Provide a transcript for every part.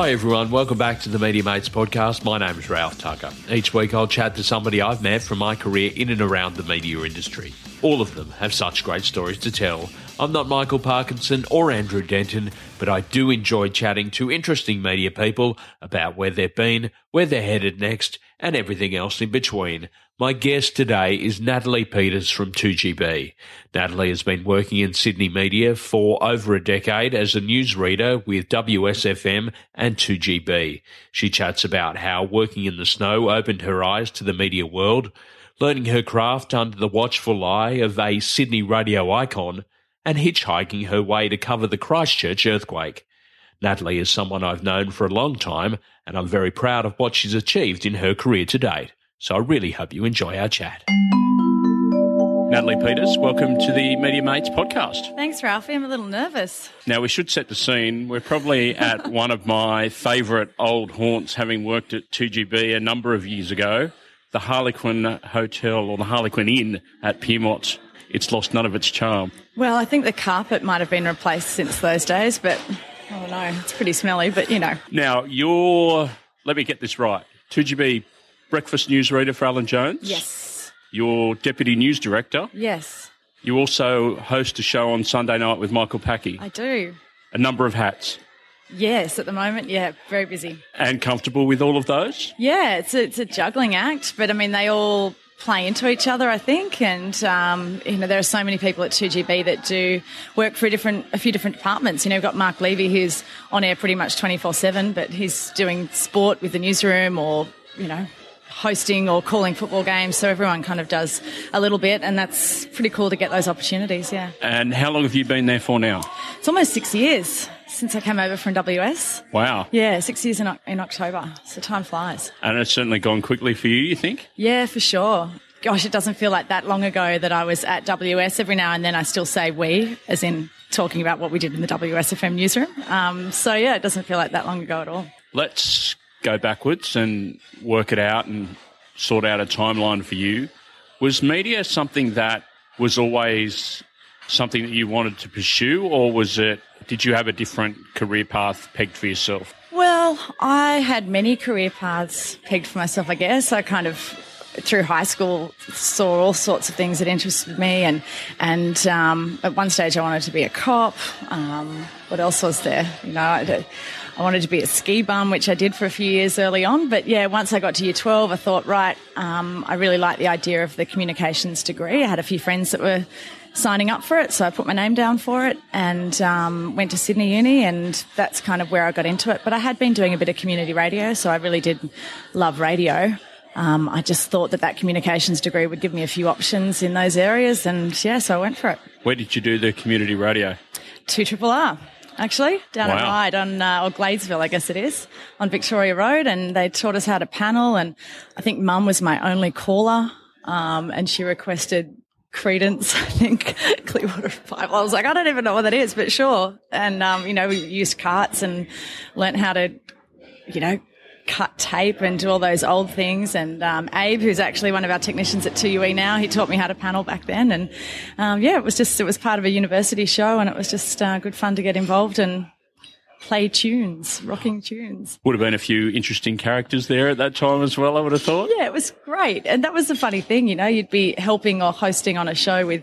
Hi everyone, welcome back to the Media Mates podcast. My name is Ralph Tucker. Each week I'll chat to somebody I've met from my career in and around the media industry. All of them have such great stories to tell. I'm not Michael Parkinson or Andrew Denton, but I do enjoy chatting to interesting media people about where they've been, where they're headed next, and everything else in between. My guest today is Natalie Peters from 2GB. Natalie has been working in Sydney media for over a decade as a newsreader with WSFM and 2GB. She chats about how working in the snow opened her eyes to the media world, learning her craft under the watchful eye of a Sydney radio icon, and hitchhiking her way to cover the Christchurch earthquake. Natalie is someone I've known for a long time, and I'm very proud of what she's achieved in her career to date. So I really hope you enjoy our chat. Natalie Peters, welcome to the Media Mates podcast. Thanks, Ralphie. I'm a little nervous. Now, we should set the scene. We're probably at one of my favourite old haunts, having worked at 2GB a number of years ago, the Harlequin Hotel or the Harlequin Inn at Pyrmont. It's lost none of its charm. Well, I think the carpet might have been replaced since those days, but Oh, Don't know. It's pretty smelly, but you know. Now, you're, let me get this right, 2GB breakfast newsreader for Alan Jones. Yes. You're deputy news director. Yes, You also host a show on Sunday night with Michael Pachi. I do. A number of hats. Yes, at the moment, yeah, very busy. And comfortable with all of those? Yeah, it's a, it's a juggling act, but I mean, they all play into each other, I think. And, um, you know, there are so many people at 2GB that do work for a different, a few different departments. You know, we've got Mark Levy, who's on air pretty much 24 7, but he's doing sport with the newsroom or, you know, hosting or calling football games. So everyone kind of does a little bit, and that's pretty cool to get those opportunities, yeah. And how long have you been there for now? It's almost six years since I came over from WS. Wow. Yeah, six years in, in October. So time flies. And it's certainly gone quickly for you, you think? Yeah, for sure. Gosh, it doesn't feel like that long ago that I was at WS. Every now and then I still say we, as in talking about what we did in the WSFM newsroom. Um, so yeah, it doesn't feel like that long ago at all. Let's go backwards and work it out and sort out a timeline for you. Was media something that was always something that you wanted to pursue, or was it, did you have a different career path pegged for yourself? Well, I had many career paths pegged for myself, I guess. I kind of through high school saw all sorts of things that interested me and and um, at one stage I wanted to be a cop. Um, what else was there? You know, I, I wanted to be a ski bum, which I did for a few years early on. But yeah, once I got to year 12, I thought, right, um, I really like the idea of the communications degree. I had a few friends that were signing up for it, so I put my name down for it and um, went to Sydney Uni, and that's kind of where I got into it. But I had been doing a bit of community radio, so I really did love radio. Um, I just thought that that communications degree would give me a few options in those areas, and yeah, so I went for it. Where did you do the community radio? Two triple R, actually, down at Wow. Ryde on uh, or Gladesville, I guess it is, on Victoria Road, and they taught us how to panel. And I think Mum was my only caller, um, and she requested Creedence, I think, Clearwater Five. I was like, I don't even know what that is, but sure. And um, you know, we used carts and learned how to, you know. Cut tape and do all those old things. And um, Abe, who's actually one of our technicians at 2UE now, he taught me how to panel back then. And um, yeah, it was just, it was part of a university show and it was just uh, good fun to get involved and play tunes, rocking tunes. Would have been a few interesting characters there at that time as well, I would have thought. Yeah, it was great. And that was the funny thing, you know, you'd be helping or hosting on a show with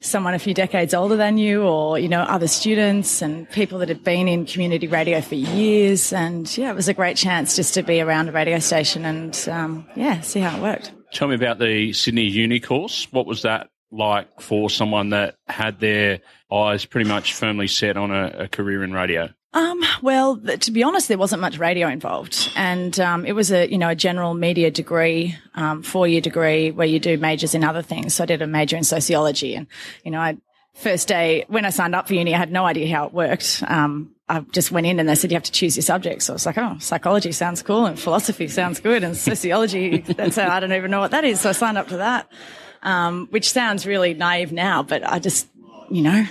someone a few decades older than you or, you know, other students and people that had been in community radio for years. And yeah, it was a great chance just to be around a radio station and, um, yeah, see how it worked. Tell me about the Sydney Uni course. What was that like for someone that had their eyes pretty much firmly set on a, a career in radio? Um, well, to be honest, there wasn't much radio involved, and um, it was a you know a general media degree, um, four year degree where you do majors in other things. So I did a major in sociology, and you know, I first day when I signed up for uni, I had no idea how it worked. Um, I just went in and they said you have to choose your subjects. So I was like, oh, psychology sounds cool, and philosophy sounds good, and sociology that's I don't even know what that is. So I signed up to that, um, which sounds really naive now, but I just you know,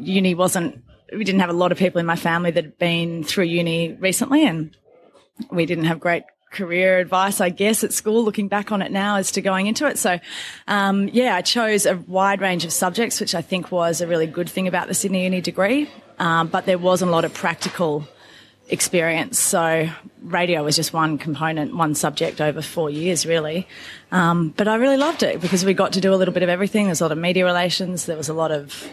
uni wasn't we didn't have a lot of people in my family that had been through uni recently and we didn't have great career advice, I guess, at school, looking back on it now as to going into it. So, um, yeah, I chose a wide range of subjects, which I think was a really good thing about the Sydney Uni degree. Um, but there wasn't a lot of practical experience. So radio was just one component, one subject over four years, really. Um, but I really loved it because we got to do a little bit of everything. There was a lot of media relations. There was a lot of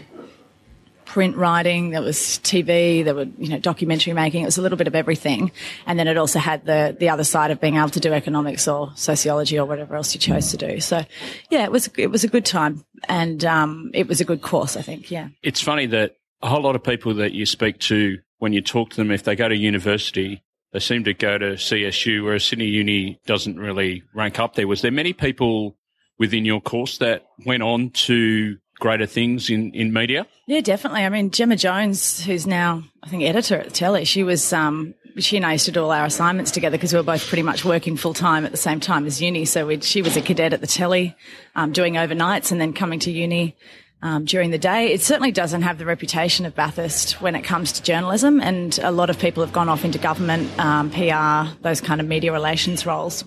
print writing. There was TV. There were you know documentary making. It was a little bit of everything. And then it also had the the other side of being able to do economics or sociology or whatever else you chose to do. So yeah, it was it was a good time and um, it was a good course. I think. Yeah. It's funny that a whole lot of people that you speak to when you talk to them, if they go to university, they seem to go to CSU, whereas Sydney Uni doesn't really rank up there. Was there many people within your course that went on to greater things in, in media? Yeah, definitely. I mean, Gemma Jones, who's now, I think, editor at the Telly, she was, um, she and I used to do all our assignments together because we were both pretty much working full time at the same time as uni. So she was a cadet at the Telly, um, doing overnights and then coming to uni um, during the day. It certainly doesn't have the reputation of Bathurst when it comes to journalism, and a lot of people have gone off into government, um, PR, those kind of media relations roles.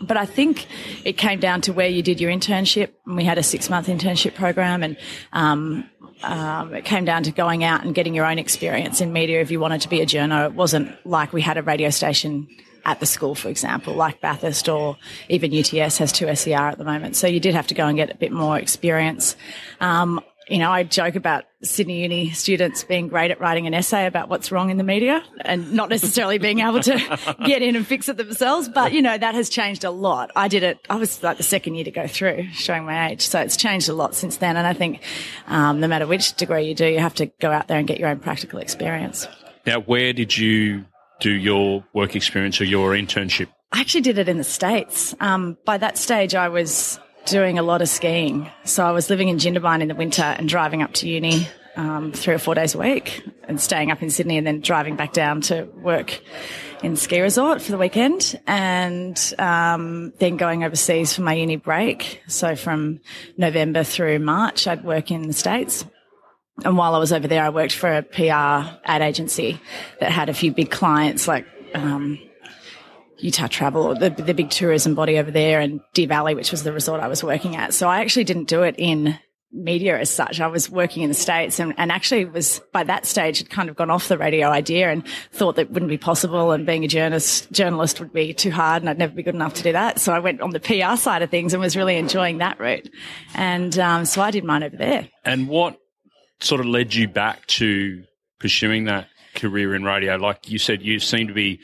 But I think it came down to where you did your internship. We had a six month internship program, and um, um, it came down to going out and getting your own experience in media if you wanted to be a journo. It wasn't like we had a radio station at the school, for example, like Bathurst or even UTS has two SER at the moment. So you did have to go and get a bit more experience. Um, you know, I joke about Sydney Uni students being great at writing an essay about what's wrong in the media and not necessarily being able to get in and fix it themselves. But, you know, that has changed a lot. I did it, I was like the second year to go through, showing my age. So it's changed a lot since then. And I think um, no matter which degree you do, you have to go out there and get your own practical experience. Now, where did you do your work experience or your internship? I actually did it in the States. Um, by that stage, I was doing a lot of skiing. So I was living in Jindabyne in the winter and driving up to uni um, three or four days a week and staying up in Sydney and then driving back down to work in ski resort for the weekend and um, then going overseas for my uni break. So from November through March, I'd work in the States. And while I was over there, I worked for a PR ad agency that had a few big clients like um, Utah Travel, the, the big tourism body over there, and Deer Valley, which was the resort I was working at. So I actually didn't do it in media as such. I was working in the States and, and actually was by that stage had kind of gone off the radio idea and thought that wouldn't be possible and being a journalist journalist would be too hard and I'd never be good enough to do that. So I went on the PR side of things and was really enjoying that route. And um, so I did mine over there. And what sort of led you back to pursuing that career in radio? Like you said, you seem to be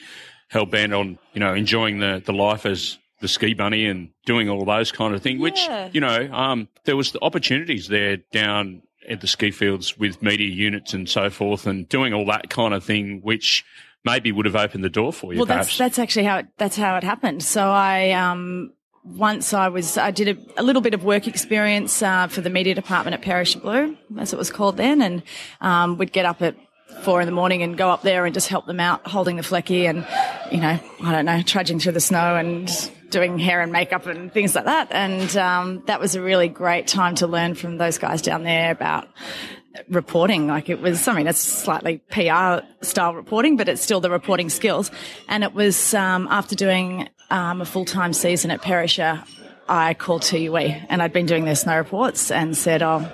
hell bent on, you know, enjoying the, the life as the ski bunny and doing all those kind of things, yeah. which, you know, um, there was the opportunities there down at the ski fields with media units and so forth and doing all that kind of thing, which maybe would have opened the door for you. Well, perhaps. that's, that's actually how it, that's how it happened. So I, um, once I was, I did a, a little bit of work experience uh, for the media department at Perisher Blue, as it was called then, and um, we'd get up at four in the morning and go up there and just help them out holding the flecky and, you know, I don't know, trudging through the snow and doing hair and makeup and things like that. And um, that was a really great time to learn from those guys down there about reporting. Like it was, I mean, it's slightly PR style reporting, but it's still the reporting skills. And it was um, after doing um, a full time season at Perisher, I called 2UE and I'd been doing their snow reports and said, oh,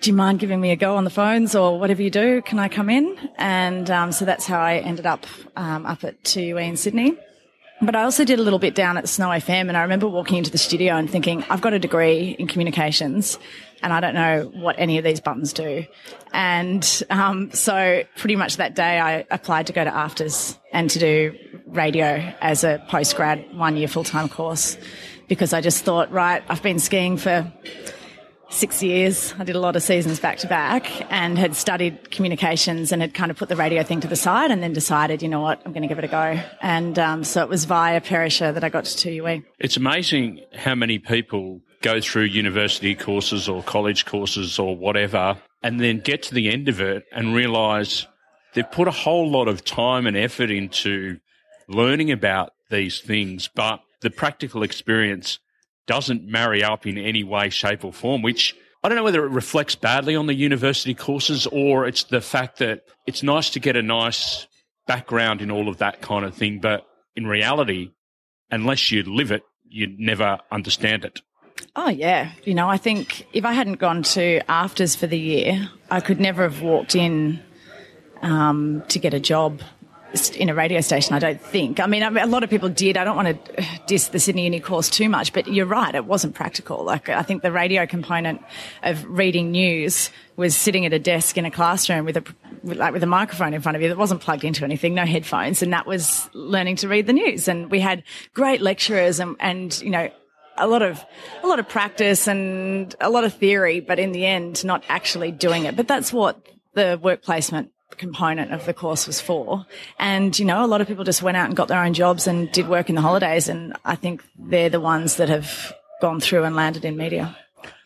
do you mind giving me a go on the phones or whatever you do? Can I come in? And um, so that's how I ended up um, up at 2UE in Sydney. But I also did a little bit down at Snow FM, and I remember walking into the studio and thinking, I've got a degree in communications, and I don't know what any of these buttons do. And um, so, pretty much that day, I applied to go to AFTRS and to do radio as a post grad one year full time course because I just thought, right, I've been skiing for six years. I did a lot of seasons back to back and had studied communications and had kind of put the radio thing to the side and then decided, you know what, I'm going to give it a go. And um, so it was via Perisher that I got to 2UE. It's amazing how many people go through university courses or college courses or whatever and then get to the end of it and realise they've put a whole lot of time and effort into learning about these things, but the practical experience doesn't marry up in any way, shape, or form, which I don't know whether it reflects badly on the university courses or it's the fact that it's nice to get a nice background in all of that kind of thing. But in reality, unless you live it, you never understand it. Oh, yeah. You know, I think if I hadn't gone to AFTRS for the year, I could never have walked in um, to get a job in a radio station. I don't think. I mean, I mean, a lot of people did. I don't want to diss the Sydney Uni course too much, but you're right. It wasn't practical. Like I think the radio component of reading news was sitting at a desk in a classroom with a like with a microphone in front of you that wasn't plugged into anything, no headphones, and that was learning to read the news. And we had great lecturers and and you know a lot of a lot of practice and a lot of theory, but in the end, not actually doing it. But that's what the work placement component of the course was for. And, you know, a lot of people just went out and got their own jobs and did work in the holidays. And I think they're the ones that have gone through and landed in media.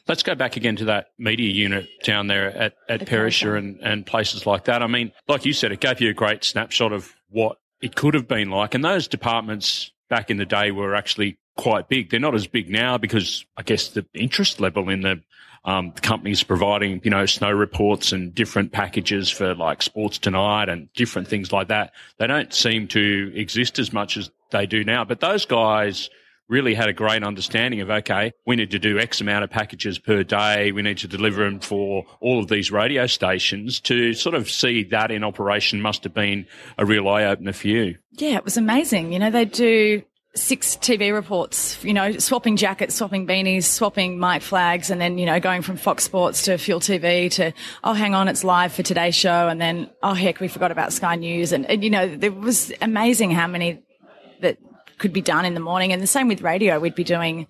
Let's go back again to that media unit down there at, at Perisher and, and places like that. I mean, like you said, it gave you a great snapshot of what it could have been like. And those departments back in the day were actually quite big. They're not as big now because I guess the interest level in the um, companies providing, you know, snow reports and different packages for like sports tonight and different things like that. They don't seem to exist as much as they do now. But those guys really had a great understanding of, okay, we need to do X amount of packages per day. We need to deliver them for all of these radio stations to sort of see that in operation must have been a real eye opener for you. Yeah, it was amazing. You know, they do six TV reports, you know, swapping jackets, swapping beanies, swapping mic flags, and then, you know, going from Fox Sports to Fuel TV to, oh, hang on, it's live for today's show. And then, oh, heck, we forgot about Sky News. And, and you know, it was amazing how many that could be done in the morning. And the same with radio. We'd be doing,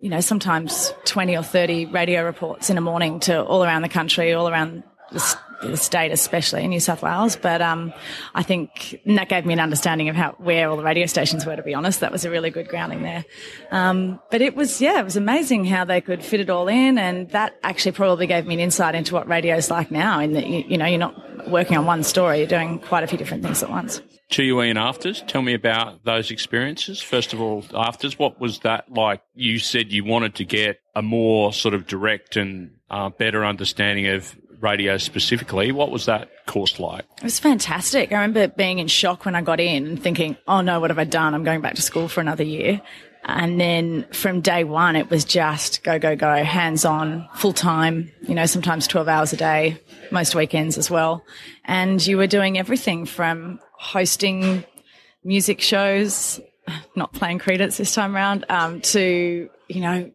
you know, sometimes 20 or 30 radio reports in a morning to all around the country, all around the, the state, especially in New South Wales. But um, I think that gave me an understanding of how where all the radio stations were. To be honest, that was a really good grounding there. Um, but it was yeah, it was amazing how they could fit it all in, and that actually probably gave me an insight into what radio is like now. In that you, you know you're not working on one story, you're doing quite a few different things at once. 2UE and AFTRS. Tell me about those experiences. First of all, AFTRS. What was that like? You said you wanted to get a more sort of direct and uh, better understanding of radio specifically. What was that course like? It was fantastic. I remember being in shock when I got in and thinking, oh no, what have I done? I'm going back to school for another year. And then from day one, it was just go, go, go, hands on, full time, you know, sometimes 12 hours a day, most weekends as well. And you were doing everything from hosting music shows, not playing Creedence this time around, um, to, you know,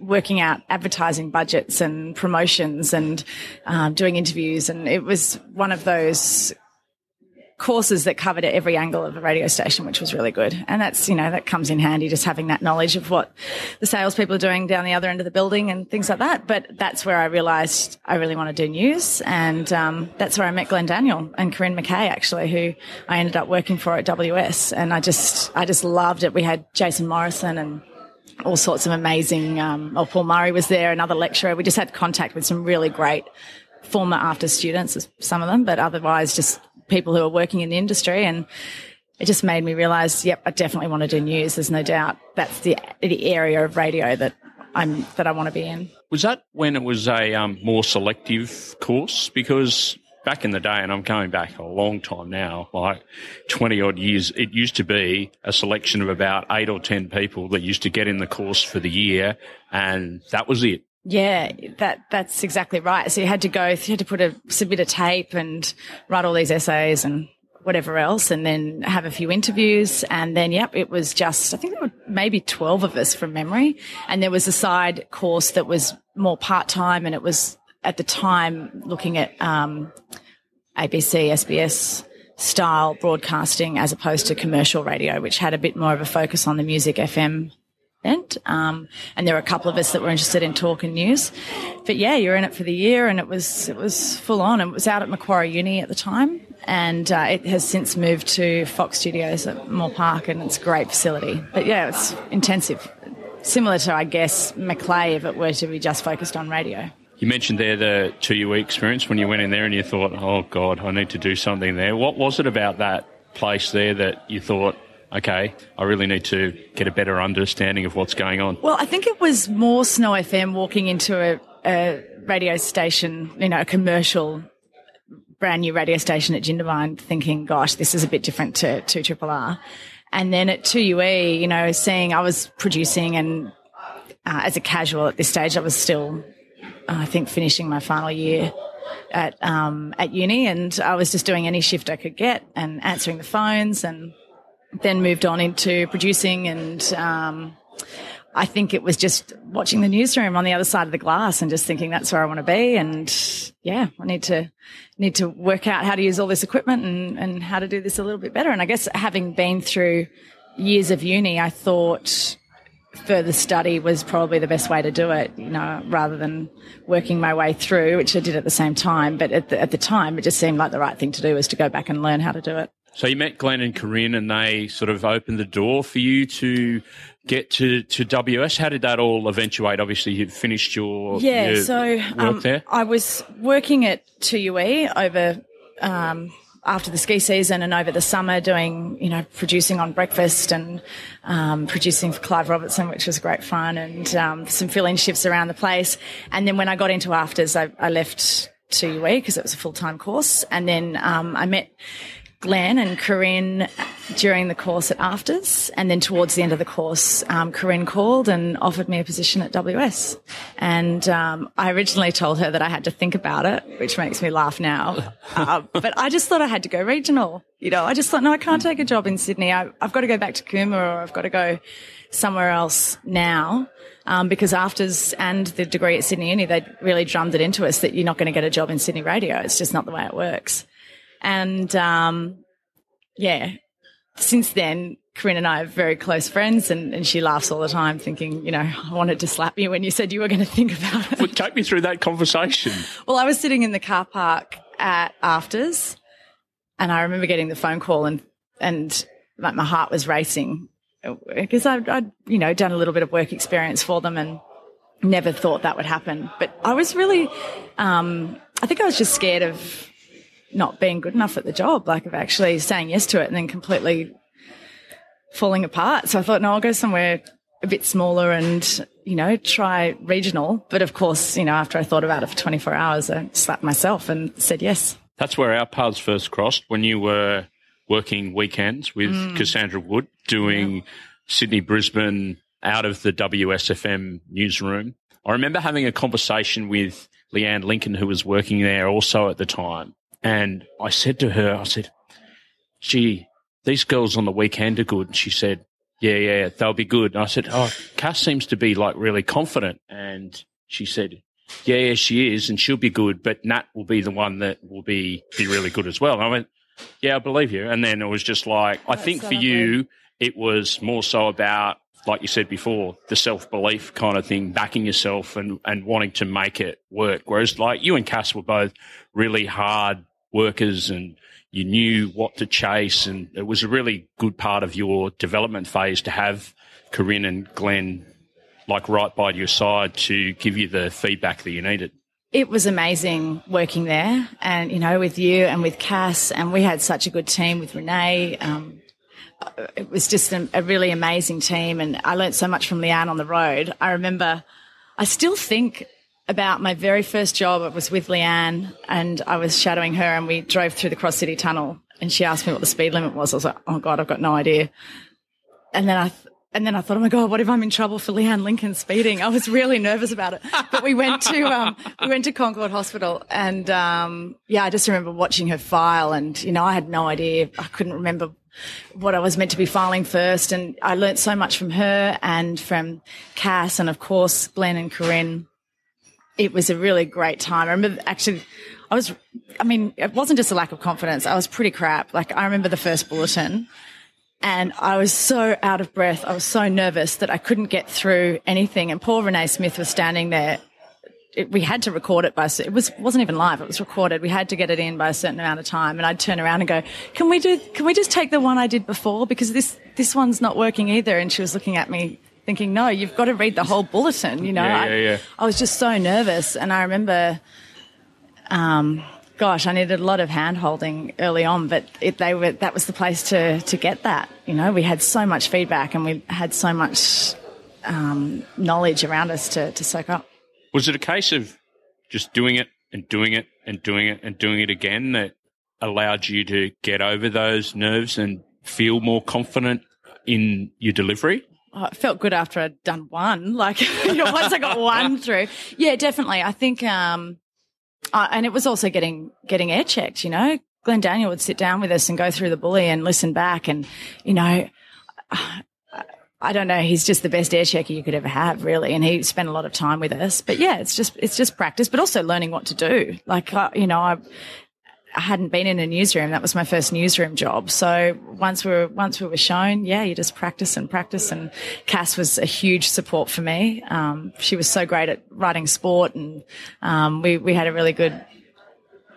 working out advertising budgets and promotions and um, doing interviews. And it was one of those courses that covered every angle of a radio station, which was really good. And that's, you know, that comes in handy just having that knowledge of what the salespeople are doing down the other end of the building and things like that. But that's where I realized I really want to do news. And um, that's where I met Glenn Daniel and Corinne McKay, actually, who I ended up working for at WS. And I just, I just loved it. We had Jason Morrison and all sorts of amazing. Um, oh, Paul Murray was there, another lecturer. We just had contact with some really great former AFTRS students, some of them, but otherwise just people who are working in the industry. And it just made me realize, yep, I definitely want to do news. There's no doubt that's the the area of radio that I'm that I want to be in. Was that when it was a um, more selective course? Because back in the day, and I'm going back a long time now, like 20 odd years, it used to be a selection of about eight or 10 people that used to get in the course for the year, and that was it. Yeah, that that's exactly right. So you had to go, you had to put a submit a tape and write all these essays and whatever else, and then have a few interviews, and then yep, it was just I think there were maybe twelve of us from memory, and there was a side course that was more part time, and it was at the time looking at um, ABC, SBS style broadcasting as opposed to commercial radio, which had a bit more of a focus on the music FM end. Um, and there were a couple of us that were interested in talk and news. But yeah, you're in it for the year, and it was it was full on. It was out at Macquarie Uni at the time, and uh, it has since moved to Fox Studios at Moore Park, and it's a great facility. But yeah, it's intensive, similar to I guess Macleay if it were to be just focused on radio. You mentioned there the 2UE experience when you went in there and you thought, oh God, I need to do something there. What was it about that place there that you thought, okay, I really need to get a better understanding of what's going on? Well, I think it was more Snow FM walking into a, a radio station, you know, a commercial brand new radio station at Jindabyne thinking, gosh, this is a bit different to, to R. And then at 2UE, you know, seeing I was producing and uh, as a casual at this stage, I was still I think finishing my final year at um, at uni, and I was just doing any shift I could get and answering the phones, and then moved on into producing and. Um, I think it was just watching the newsroom on the other side of the glass and just thinking that's where I want to be. And yeah, I need to need to work out how to use all this equipment and, and how to do this a little bit better. And I guess having been through years of uni, I thought further study was probably the best way to do it, you know, rather than working my way through, which I did at the same time. But at the, at the time, it just seemed like the right thing to do was to go back and learn how to do it. So you met Glenn and Corinne and they sort of opened the door for you to get to, to WS. How did that all eventuate? Obviously, you'd finished your, yeah, your so, um. I was working at 2UE over, um, after the ski season and over the summer doing, you know, producing on breakfast and um, producing for Clive Robertson, which was great fun, and um, some fill-in shifts around the place. And then when I got into AFTRS, I, I left 2UE because it was a full-time course. And then um, I met Glenn and Corinne during the course at AFTRS. And then towards the end of the course, um, Corinne called and offered me a position at WS. And um, I originally told her that I had to think about it, which makes me laugh now. Uh, but I just thought I had to go regional. You know, I just thought, no, I can't take a job in Sydney. I, have got to go back to Cooma or I've got to go somewhere else now. Um, because AFTRS and the degree at Sydney Uni, they really drummed it into us that you're not going to get a job in Sydney radio. It's just not the way it works. And um, yeah, since then, Corinne and I are very close friends, and, and she laughs all the time, thinking, you know, I wanted to slap you when you said you were going to think about it. Well, take me through that conversation. Well, I was sitting in the car park at AFTRS, and I remember getting the phone call, and and like my heart was racing because I'd, I'd you know done a little bit of work experience for them and never thought that would happen. But I was really, um, I think I was just scared of not being good enough at the job, like of actually saying yes to it and then completely falling apart. So I thought, no, I'll go somewhere a bit smaller and, you know, try regional. But of course, you know, after I thought about it for 24 hours, I slapped myself and said yes. That's where our paths first crossed when you were working weekends with Mm. Cassandra Wood doing Sydney Brisbane out of the WSFM newsroom. I remember having a conversation with Leanne Lincoln, who was working there also at the time. And I said to her, I said, gee, these girls on the weekend are good. And she said, yeah, yeah, they'll be good. And I said, oh, Cass seems to be like really confident. And she said, yeah, yeah, she is, and she'll be good, but Nat will be the one that will be, be really good as well. And I went, yeah, I believe you. And then it was just like, I think for you, it was more so about, like you said before, the self belief kind of thing, backing yourself and, and wanting to make it work. Whereas like you and Cass were both really hard workers and you knew what to chase. And it was a really good part of your development phase to have Corinne and Glenn like right by your side to give you the feedback that you needed. It was amazing working there and, you know, with you and with Cass. And we had such a good team with Renee. Um, it was just a, a really amazing team. And I learned so much from Leanne on the road. I remember, I still think about my very first job. It was with Leanne and I was shadowing her and we drove through the Cross City Tunnel and she asked me what the speed limit was. I was like, oh God, I've got no idea. And then I, th- and then I thought, oh my God, what if I'm in trouble for Leanne Lincoln speeding? I was really nervous about it. But we went to, um, we went to Concord Hospital and, um, yeah, I just remember watching her file and, you know, I had no idea. I couldn't remember what I was meant to be filing first. And I learnt so much from her and from Cass and of course Glenn and Corinne. It was a really great time. I remember actually, I was, I mean, it wasn't just a lack of confidence. I was pretty crap. Like I remember the first bulletin and I was so out of breath. I was so nervous that I couldn't get through anything. And poor Renee Smith was standing there. It, we had to record it by, it was, wasn't even live. It was recorded. We had to get it in by a certain amount of time. And I'd turn around and go, can we do, can we just take the one I did before? Because this, this one's not working either. And she was looking at me thinking, no, you've got to read the whole bulletin. You know, Yeah, I, yeah, yeah. I was just so nervous. And I remember, um, gosh, I needed a lot of hand holding early on, but it, they were, that was the place to, to get that. You know, we had so much feedback and we had so much, um, knowledge around us to, to soak up. Was it a case of just doing it and doing it and doing it and doing it again that allowed you to get over those nerves and feel more confident in your delivery? Oh, it felt good after I'd done one. Like, once I got one through. Yeah, definitely. I think, um, and it was also getting getting air checked. You know, Glenn Daniel would sit down with us and go through the bully and listen back, and you know. I don't know. He's just the best air checker you could ever have, really. And he spent a lot of time with us. But yeah, it's just it's just practice, but also learning what to do. Like uh, you know, I I hadn't been in a newsroom. That was my first newsroom job. So once we were, once we were shown, yeah, you just practice and practice. And Cass was a huge support for me. Um, she was so great at writing sport and, um, we, we had a really good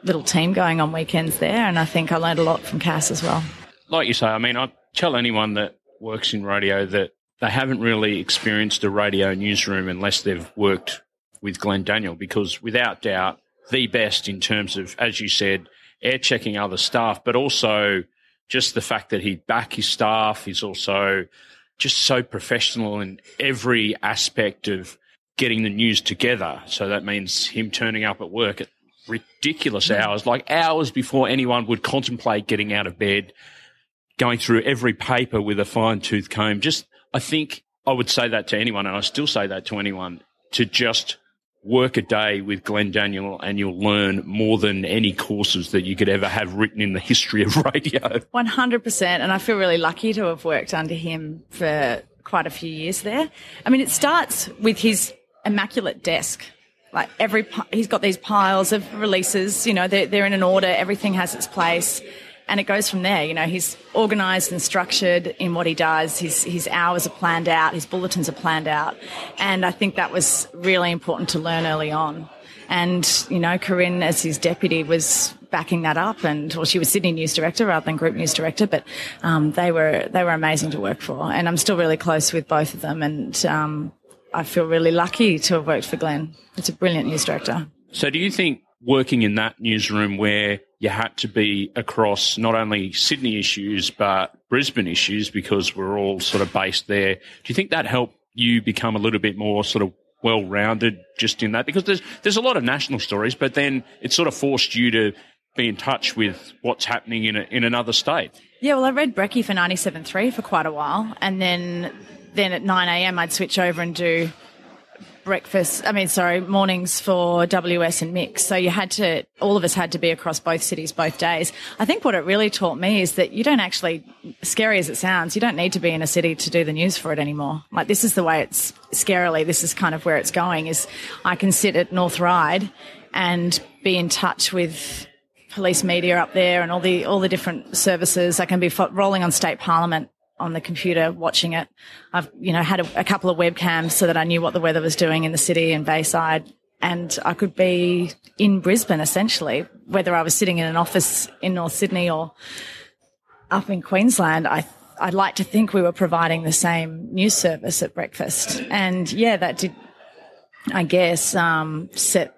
little team going on weekends there. And I think I learned a lot from Cass as well. Like you say, I mean, I tell anyone that works in radio that they haven't really experienced a radio newsroom unless they've worked with Glenn Daniel because without doubt, the best in terms of, as you said, air checking other staff, but also just the fact that he'd back his staff. He's also just so professional in every aspect of getting the news together. So that means him turning up at work at ridiculous hours, like hours before anyone would contemplate getting out of bed, going through every paper with a fine tooth comb. Just, I think I would say that to anyone, and I still say that to anyone, to just work a day with Glenn Daniel and you'll learn more than any courses that you could ever have written in the history of radio. 100%. And I feel really lucky to have worked under him for quite a few years there. I mean, it starts with his immaculate desk. Like every, he's got these piles of releases, you know, they're, they're in an order, everything has its place and it goes from there. You know, he's organised and structured in what he does. His his hours are planned out. His bulletins are planned out, and I think that was really important to learn early on. And you know, Corinne, as his deputy, was backing that up, and well, she was Sydney news director rather than group news director, but um, they were they were amazing to work for, and I'm still really close with both of them, and um, I feel really lucky to have worked for Glenn. It's a brilliant news director. So, do you think working in that newsroom where you had to be across not only Sydney issues but Brisbane issues because we're all sort of based there. Do you think that helped you become a little bit more sort of well rounded just in that? Because there's there's a lot of national stories, but then it sort of forced you to be in touch with what's happening in a, in another state. Yeah, well, I read Brecky for 97.3 for quite a while, and then then at 9 a.m. I'd switch over and do breakfast, I mean, sorry, mornings for WS and Mix. So you had to, all of us had to be across both cities both days. I think what it really taught me is that you don't actually, scary as it sounds, you don't need to be in a city to do the news for it anymore. Like this is the way it's scarily, this is kind of where it's going is I can sit at North Ryde and be in touch with police media up there and all the, all the different services. I can be rolling on state parliament on the computer watching it. I've, you know, had a, a, couple of webcams so that I knew what the weather was doing in the city and Bayside. And I could be in Brisbane essentially, whether I was sitting in an office in North Sydney or up in Queensland. I, I'd like to think we were providing the same news service at breakfast. And yeah, that did, I guess, um, set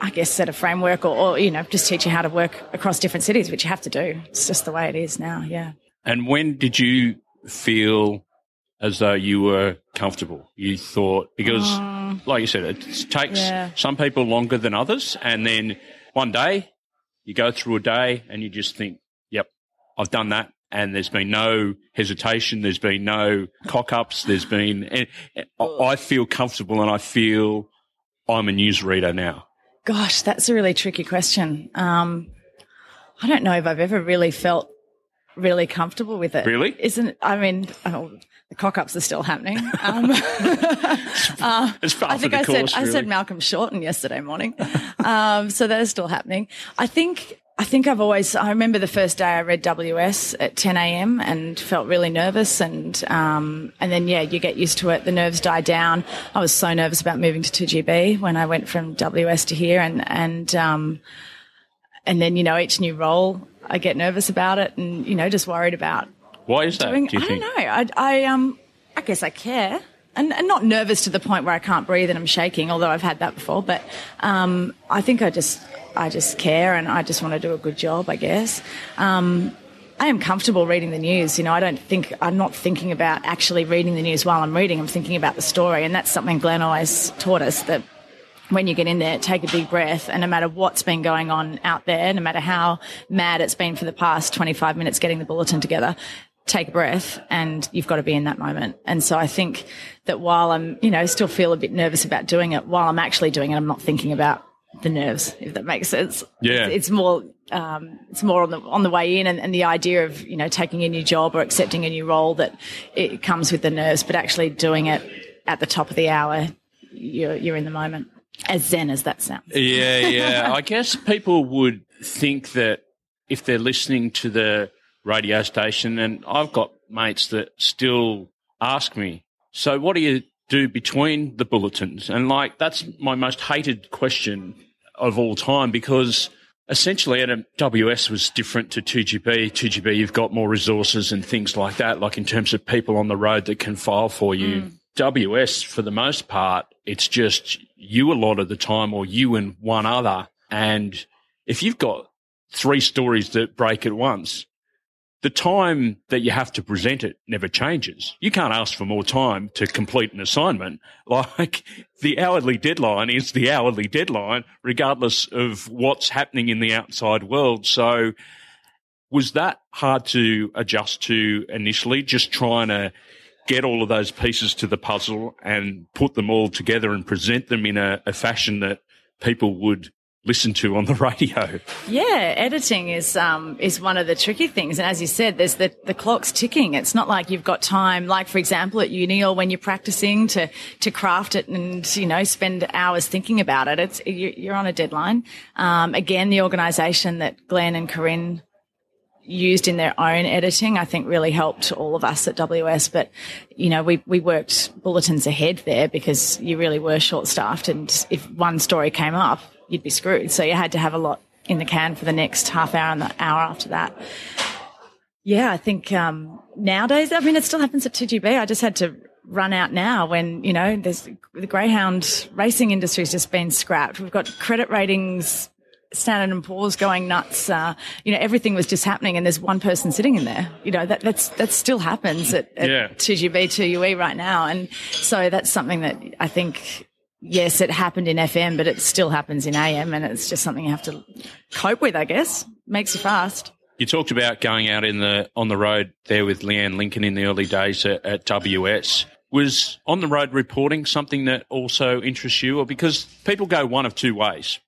I guess set a framework or, or, you know, just teach you how to work across different cities, which you have to do. It's just the way it is now. Yeah. And when did you feel as though you were comfortable? You thought, because um, like you said, it takes yeah. some people longer than others. And then one day you go through a day and you just think, yep, I've done that. And there's been no hesitation. There's been no cock ups. There's been, I feel comfortable and I feel I'm a newsreader now. Gosh, that's a really tricky question. Um, I don't know if I've ever really felt really comfortable with it. Really? Isn't I mean, oh, the cock ups are still happening. Um, uh, I think I course, said really. I said Malcolm Shorten yesterday morning, um, so that is still happening. I think. I think I've always, I remember the first day I read WS at 10 a.m. and felt really nervous and, um, and then, yeah, you get used to it. The nerves die down. I was so nervous about moving to 2GB when I went from WS to here and, and, um, and then, you know, each new role I get nervous about it and, you know, just worried about. Why is that? Doing, do I don't know. I, I, um, I guess I care. And, and, not nervous to the point where I can't breathe and I'm shaking, although I've had that before. But um, I think I just, I just care and I just want to do a good job. I guess. Um, I am comfortable reading the news. You know, I don't think I'm not thinking about actually reading the news while I'm reading. I'm thinking about the story, and that's something Glenn always taught us that when you get in there, take a big breath. And no matter what's been going on out there, no matter how mad it's been for the past 25 minutes getting the bulletin together, take a breath and you've got to be in that moment. And so I think that while I'm, you know, still feel a bit nervous about doing it, while I'm actually doing it, I'm not thinking about the nerves, if that makes sense. Yeah. It's, it's more, um, it's more on the, on the way in and, and, the idea of, you know, taking a new job or accepting a new role that it comes with the nerves, but actually doing it at the top of the hour, you're, you're in the moment. As zen as that sounds. Yeah, yeah. I guess people would think that if they're listening to the radio station, and I've got mates that still ask me, so what do you do between the bulletins? And like, that's my most hated question of all time because essentially WS was different to 2GB. 2GB, you've got more resources and things like that, like in terms of people on the road that can file for you. Mm. WS, for the most part, it's just you a lot of the time or you and one other. And if you've got three stories that break at once, the time that you have to present it never changes. You can't ask for more time to complete an assignment. Like the hourly deadline is the hourly deadline, regardless of what's happening in the outside world. So was that hard to adjust to initially, just trying to get all of those pieces to the puzzle and put them all together and present them in a, a fashion that people would listen to on the radio. Yeah, editing is um, is one of the tricky things, and as you said, there's the the clock's ticking. It's not like you've got time, like for example at uni or when you're practicing to to craft it and you know spend hours thinking about it. It's you're on a deadline. Um, again, the organisation that Glenn and Corinne used in their own editing, I think really helped all of us at WS. But, you know, we, we worked bulletins ahead there because you really were short staffed. And if one story came up, you'd be screwed. So you had to have a lot in the can for the next half hour and the hour after that. Yeah, I think um, nowadays, I mean, it still happens at 2GB. I just had to run out now when, you know, there's the Greyhound racing industry has just been scrapped. We've got credit ratings, Standard and Poor's going nuts. Uh, you know, everything was just happening and there's one person sitting in there. You know, that, that's, that still happens at, at yeah. 2GB, 2UE right now. And so that's something that I think yes, it happened in FM, but it still happens in AM, and it's just something you have to cope with. I guess makes you fast. You talked about going out in the on the road there with Leanne Lincoln in the early days at, at WS. Was on the road reporting something that also interests you, or because people go one of two ways?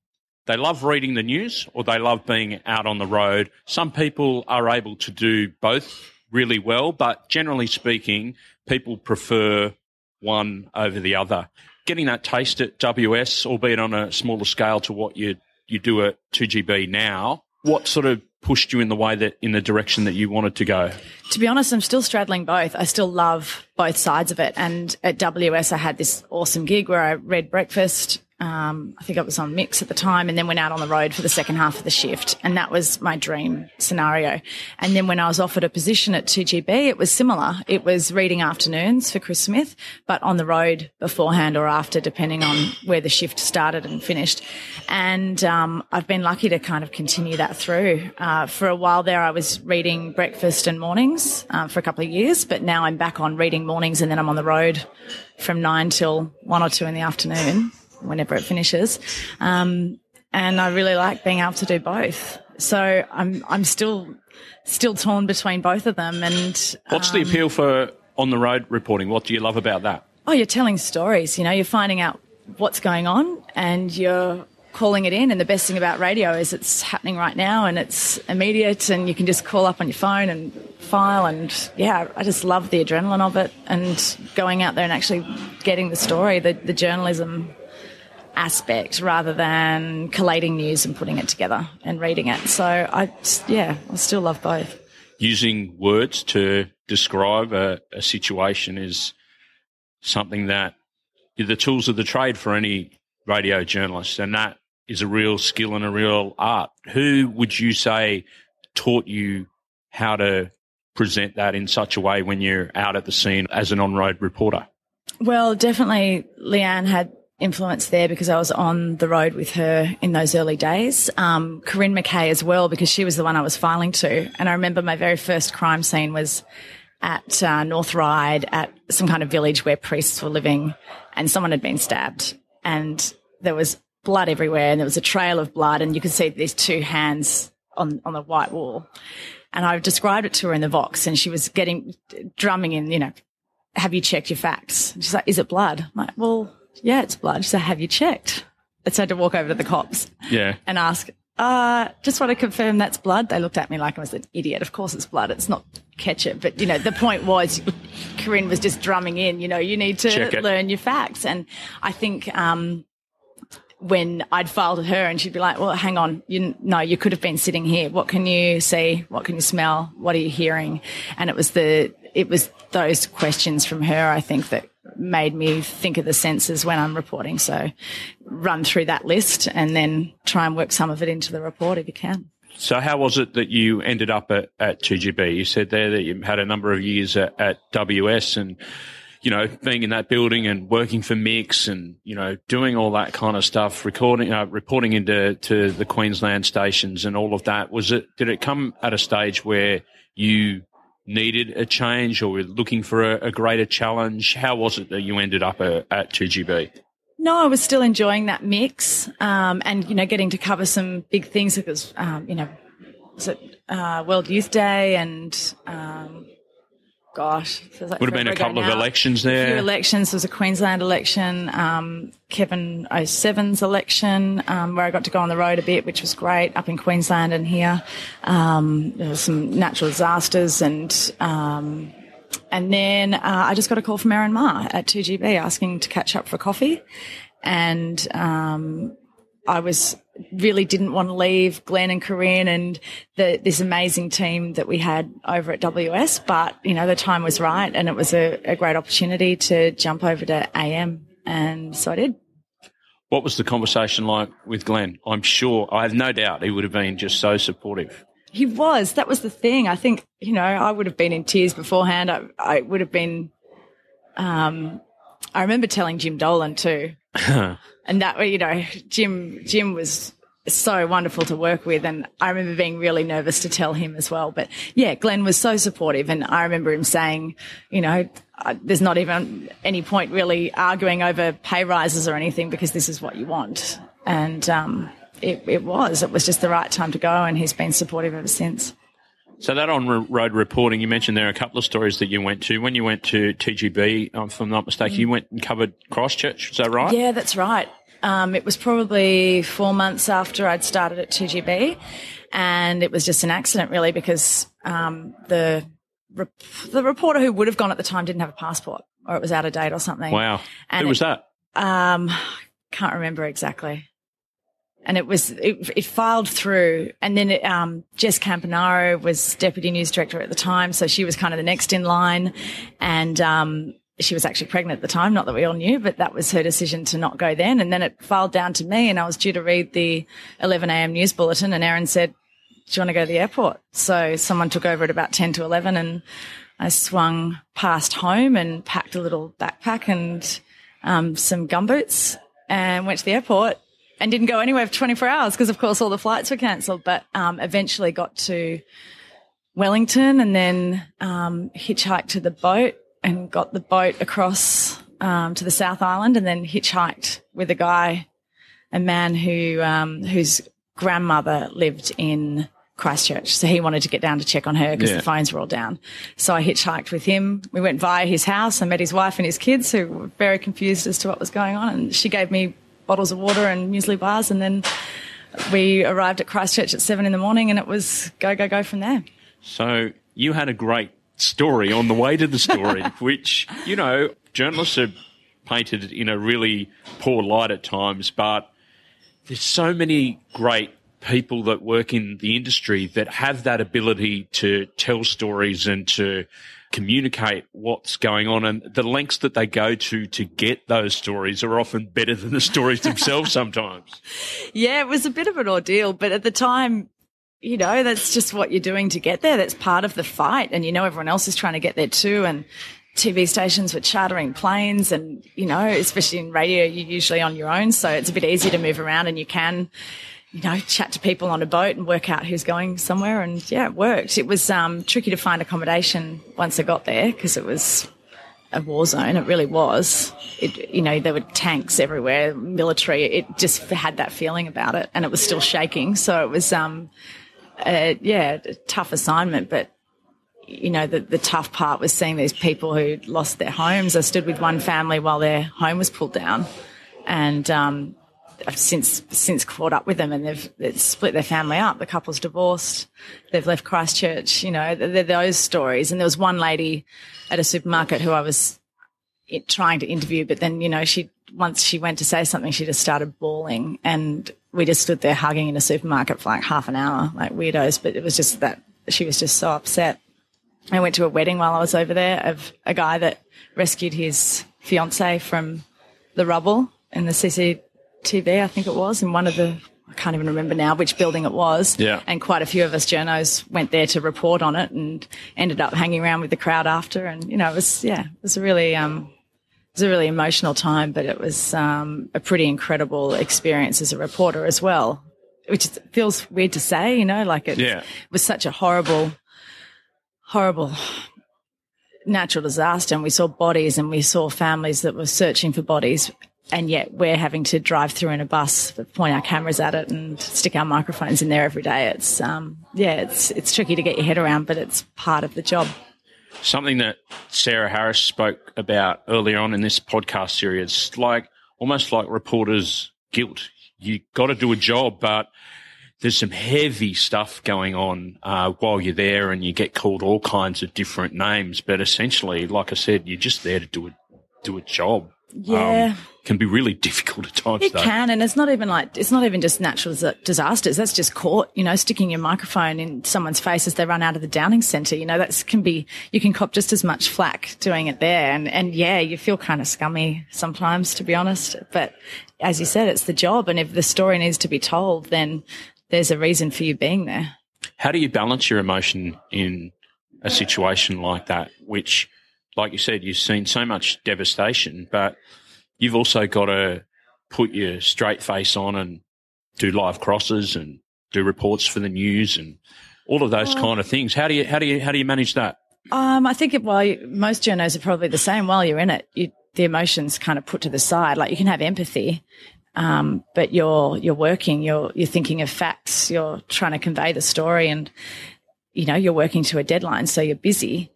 They love reading the news, or they love being out on the road. Some people are able to do both really well, but generally speaking, people prefer one over the other getting that taste at WS, albeit on a smaller scale to what you you do at 2GB now, what sort of pushed you in the way that in the direction that you wanted to go? To be honest, I'm still straddling both. I still love both sides of it. And at WS, I had this awesome gig where I read breakfast um, I think I was on mix at the time and then went out on the road for the second half of the shift. And that was my dream scenario. And then when I was offered a position at 2GB, it was similar. It was reading afternoons for Chris Smith, but on the road beforehand or after, depending on where the shift started and finished. And um, I've been lucky to kind of continue that through. Uh, for a while there, I was reading breakfast and mornings uh, for a couple of years, but now I'm back on reading mornings and then I'm on the road from nine till one or two in the afternoon whenever it finishes. Um, and I really like being able to do both. So I'm I'm still still torn between both of them. And what's um, the appeal for on the road reporting? What do you love about that? Oh, you're telling stories. You know, you're finding out what's going on, and you're calling it in. And the best thing about radio is it's happening right now, and it's immediate, and you can just call up on your phone and file. And yeah, I just love the adrenaline of it, and going out there and actually getting the story, the the journalism aspect rather than collating news and putting it together and reading it. So I, yeah, I still love both. Using words to describe a, a situation is something that the tools of the trade for any radio journalist, and that is a real skill and a real art. Who would you say taught you how to present that in such a way when you're out at the scene as an on-road reporter? Well, definitely Leanne had influence there because I was on the road with her in those early days. Um, Corinne McKay as well because she was the one I was filing to. And I remember my very first crime scene was at uh, North Ryde at some kind of village where priests were living and someone had been stabbed and there was blood everywhere and there was a trail of blood and you could see these two hands on, on the white wall. And I described it to her in the Vox and she was getting, drumming in, you know, have you checked your facts? she's like, is it blood? I'm like, well, yeah, it's blood. So have you checked? so I had to walk over to the cops Yeah. and ask, uh, just want to confirm that's blood. They looked at me like I was an idiot. Of course it's blood. It's not ketchup. But, you know, the point was Corinne was just drumming in, you know, you need to learn your facts. And I think, um, when I'd filed her and she'd be like, well, hang on, you no, you could have been sitting here. What can you see? What can you smell? What are you hearing? And it was the, it was those questions from her, I think that made me think of the senses when I'm reporting. So run through that list and then try and work some of it into the report if you can. So, how was it that you ended up at, at 2GB? You said there that you had a number of years at, at WS and, you know, being in that building and working for Mix and, you know, doing all that kind of stuff, recording, uh, reporting into to the Queensland stations and all of that. Was it, did it come at a stage where you needed a change or were looking for a, a greater challenge? How was it that you ended up at, at 2GB? No, I was still enjoying that mix, um, and you know, getting to cover some big things because um, you know, was it uh, World Youth Day and um, gosh, like Would have been a couple of now. elections A few elections. There was a Queensland election, um, Kevin 07's election, um, where I got to go on the road a bit, which was great up in Queensland and here. Um, there was some natural disasters and, um, and then uh, I just got a call from Aaron Ma at 2GB asking to catch up for coffee. And um, I was really didn't want to leave Glenn and Corinne and the, this amazing team that we had over at WS. But, you know, the time was right and it was a, a great opportunity to jump over to AM. And so I did. What was the conversation like with Glenn? I'm sure, I have no doubt he would have been just so supportive. He was. That was the thing. I think, you know, I would have been in tears beforehand. I, I would have been, um, I remember telling Jim Dolan too. and that, way, you know, Jim, Jim was so wonderful to work with. And I remember being really nervous to tell him as well. But yeah, Glenn was so supportive. And I remember him saying, you know, uh, there's not even any point really arguing over pay rises or anything because this is what you want. And, um, it, it was. It was just the right time to go, and he's been supportive ever since. So that on-road reporting, you mentioned there are a couple of stories that you went to. When you went to 2GB, um, if I'm not mistaken, you went and covered Christchurch. Is that right? Yeah, that's right. Um, it was probably four months after I'd started at 2GB, and it was just an accident, really, because um, the rep- the reporter who would have gone at the time didn't have a passport, or it was out of date or something. Wow. And Who was that? Um, can't remember exactly. And it was it, it filed through, and then it, um, Jess Campanaro was deputy news director at the time, so she was kind of the next in line, and um, she was actually pregnant at the time. Not that we all knew, but that was her decision to not go then. And then it filed down to me, and I was due to read the 11 a.m. news bulletin, and Aaron said, "Do you want to go to the airport?" So someone took over at about 10 to 11, and I swung past home and packed a little backpack and um, some gumboots and went to the airport and didn't go anywhere for 24 hours because, of course, all the flights were cancelled. But um, eventually got to Wellington and then um, hitchhiked to the boat and got the boat across um, to the South Island and then hitchhiked with a guy, a man who um, whose grandmother lived in Christchurch. So he wanted to get down to check on her because Yeah. the phones were all down. So I hitchhiked with him. We went via his house. I met his wife and his kids who were very confused as to what was going on. And she gave me bottles of water and muesli bars. And then we arrived at Christchurch at seven in the morning and it was go, go, go from there. So you had a great story on the way to the story, which, you know, journalists are painted in a really poor light at times, but there's so many great people that work in the industry that have that ability to tell stories and to communicate what's going on and the lengths that they go to to get those stories are often better than the stories themselves sometimes. Yeah, it was a bit of an ordeal, but at the time, you know, that's just what you're doing to get there. That's part of the fight. And you know, everyone else is trying to get there too. And TV stations were chartering planes and, you know, especially in radio, you're usually on your own. So it's a bit easier to move around and you can, you know, chat to people on a boat and work out who's going somewhere. And yeah, it worked. It was um, tricky to find accommodation once I got there because it was a war zone. It really was. It, you know, there were tanks everywhere, military. It just had that feeling about it, and it was still shaking. So it was, um, yeah, a tough assignment. But you know, the the tough part was seeing these people who lost their homes. I stood with one family while their home was pulled down, and um, I've since since caught up with them and they've, they've, split their family up. The couple's divorced. They've left Christchurch. You know, they're, they're those stories. And there was one lady at a supermarket who I was trying to interview, but then you know she once she went to say something, she just started bawling, and we just stood there hugging in a supermarket for like half an hour, like weirdos. But it was just that she was just so upset. I went to a wedding while I was over there of a guy that rescued his fiance from the rubble in the CCTV, I think it was, in one of the, I can't even remember now which building it was. Yeah. And quite a few of us journos went there to report on it and ended up hanging around with the crowd after. And, you know, it was, yeah, it was a really, um, it was a really emotional time, but it was um, a pretty incredible experience as a reporter as well, which feels weird to say, you know, like it Yeah. was such a horrible, horrible natural disaster. And we saw bodies and we saw families that were searching for bodies. And yet we're having to drive through in a bus, point our cameras at it and stick our microphones in there every day. It's, um, yeah, it's, it's tricky to get your head around, but it's part of the job. Something that Sarah Harris spoke about earlier on in this podcast series, like almost like reporters' guilt. You got to do a job, but there's some heavy stuff going on uh, while you're there, and you get called all kinds of different names. But essentially, like I said, you're just there to do a do a job. Yeah. Um, can be really difficult at times. It though. can, and it's not even like it's not even just natural disasters. That's just caught, you know, sticking your microphone in someone's face as they run out of the Downing Centre. You know, that can be you can cop just as much flack doing it there, and and yeah, you feel kind of scummy sometimes, to be honest. But as you said, it's the job, and if the story needs to be told, then there's a reason for you being there. How do you balance your emotion in a situation like that, which, like you said, you've seen so much devastation, but you've also got to put your straight face on and do live crosses and do reports for the news and all of those kind of things. How do you how do you how do you manage that? Um, I think it, while you, most journos are probably the same. While you're in it, you, the emotions kind of put to the side. Like you can have empathy, um, but you're you're working. You're you're thinking of facts. You're trying to convey the story, and you know you're working to a deadline, so you're busy.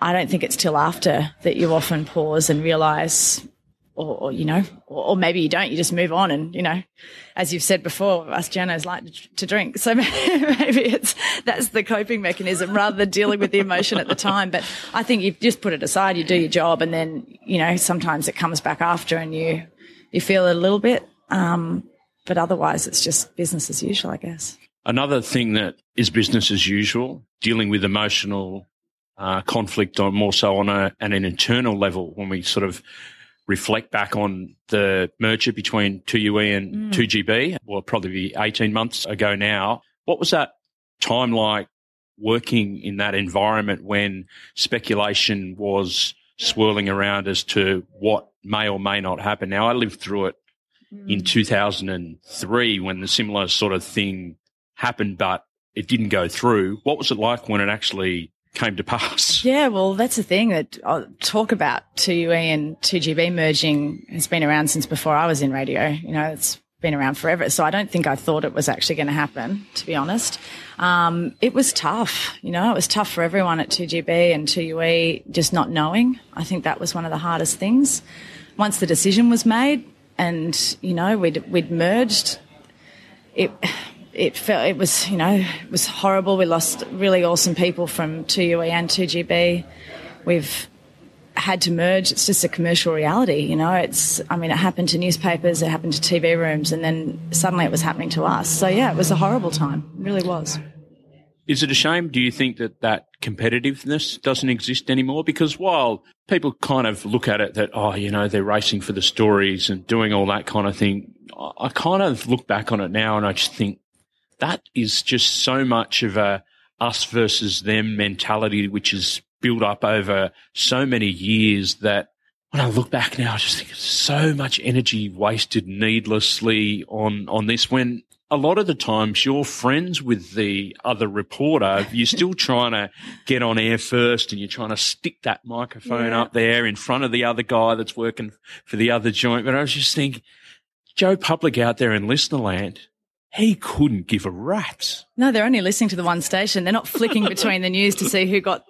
I don't think it's till after that you often pause and realize, or, or you know, or, or maybe you don't. You just move on, and you know, as you've said before, us journos like to, drink, so maybe it's that's the coping mechanism rather than dealing with the emotion at the time. But I think you just put it aside. You do your job, and then you know sometimes it comes back after, and you you feel it a little bit. Um, but otherwise, it's just business as usual, I guess. Another thing that is business as usual, dealing with emotional uh, conflict on more so on a, an internal level when we sort of reflect back on the merger between 2UE and mm. 2GB, well, probably be 18 months ago now. What was that time like working in that environment when speculation was swirling around as to what may or may not happen? Now, I lived through it mm. in 2003 when the similar sort of thing happened, but it didn't go through. What was it like when it actually came to pass? Yeah, well, that's the thing that I'll talk about 2UE and 2GB merging has been around since before I was in radio. You know, it's been around forever. So I don't think I thought it was actually going to happen, to be honest. Um, it was tough. You know, it was tough for everyone at 2GB and 2UE just not knowing. I think that was one of the hardest things. Once the decision was made and, you know, we'd, we'd merged, it, it felt it was you know it was horrible. We lost really awesome people from 2UE and 2GB. We've had to merge. It's just a commercial reality, you know. It's I mean it happened to newspapers, it happened to TV rooms, and then suddenly it was happening to us. So yeah, it was a horrible time. It really was. Is it a shame? Do you think that that competitiveness doesn't exist anymore? Because while people kind of look at it that, oh, you know, they're racing for the stories and doing all that kind of thing, I kind of look back on it now and I just think that is just so much of a us versus them mentality, which is built up over so many years that when I look back now, I just think so much energy wasted needlessly on, on this when a lot of the times you're friends with the other reporter. You're still trying to get on air first and you're trying to stick that microphone Yeah. up there in front of the other guy that's working for the other joint. But I was just thinking, Joe Public out there in listener land, he couldn't give a rat's. No, they're only listening to the one station. They're not flicking between the news to see who got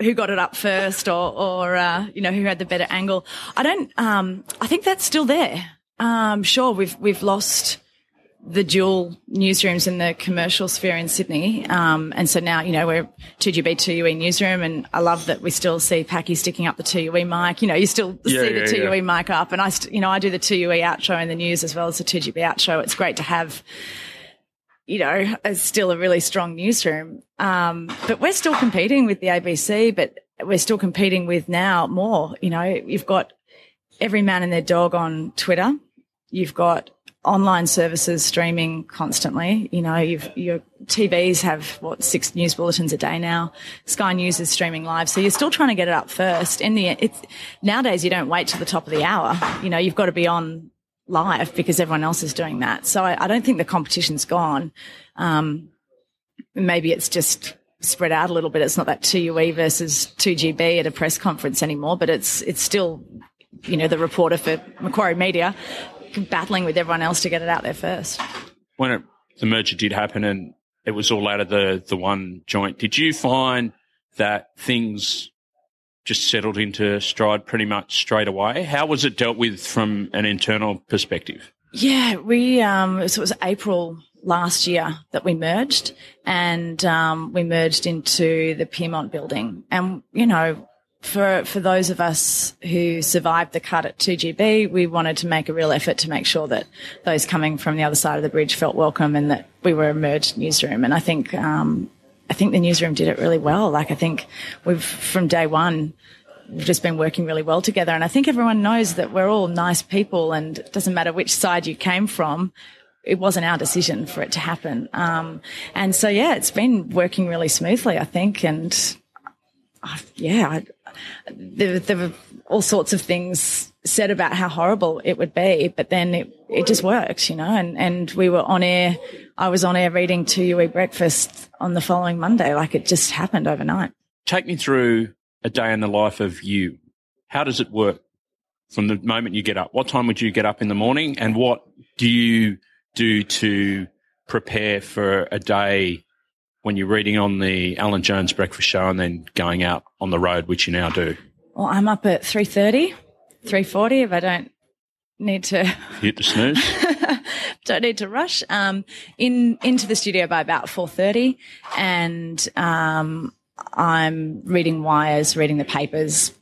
who got it up first or or uh, you know who had the better angle. I don't. Um, I think that's still there. Um, sure, we've we've lost the dual newsrooms in the commercial sphere in Sydney. Um, and so now, you know, we're 2GB 2UE newsroom and I love that we still see Pachi sticking up the 2UE mic. You know, you still Yeah, see yeah, the 2UE yeah. mic up and I, st- you know, I do the 2UE outro in the news as well as the 2GB outro. It's great to have, you know, a, still a really strong newsroom. Um, but we're still competing with the ABC, but we're still competing with now more, you know, you've got every man and their dog on Twitter. You've got online services streaming constantly. You know, your TVs have what six news bulletins a day now. Sky News is streaming live, so you're still trying to get it up first. In the it's nowadays you don't wait till the top of the hour. You know, you've got to be on live because everyone else is doing that. So I, I don't think the competition's gone. Um, maybe it's just spread out a little bit. It's not that 2UE versus 2GB at a press conference anymore, but it's it's still, you know, the reporter for Macquarie Media battling with everyone else to get it out there first. when it, the merger did happen and it was all out of the, the one joint, did you find that things just settled into stride pretty much straight away? How was it dealt with from an internal perspective? Yeah, we um, so it was April last year that we merged, and um, we merged into the Pyrmont building. And you know, for for those of us who survived the cut at 2GB, we wanted to make a real effort to make sure that those coming from the other side of the bridge felt welcome and that we were a merged newsroom. And I think um, I think the newsroom did it really well. Like I think we've from day one we've just been working really well together. And I think everyone knows that we're all nice people and it doesn't matter which side you came from. It wasn't our decision for it to happen. Um, and so, yeah, it's been working really smoothly, I think. And uh, yeah, I, there, there were all sorts of things said about how horrible it would be, but then it, it just worked, you know, and, and we were on air. I was on air reading 2UE breakfast on the following Monday. Like it just happened overnight. Take me through a day in the life of you. How does it work from the moment you get up? What time would you get up in the morning and what do you do to prepare for a day when you're reading on the Alan Jones breakfast show and then going out on the road, which you now do? Well, I'm up at 3.30, 3.40 if I don't need to Hit the snooze. don't need to rush. Um, in into the studio by about four thirty, and um, I'm reading wires, reading the papers,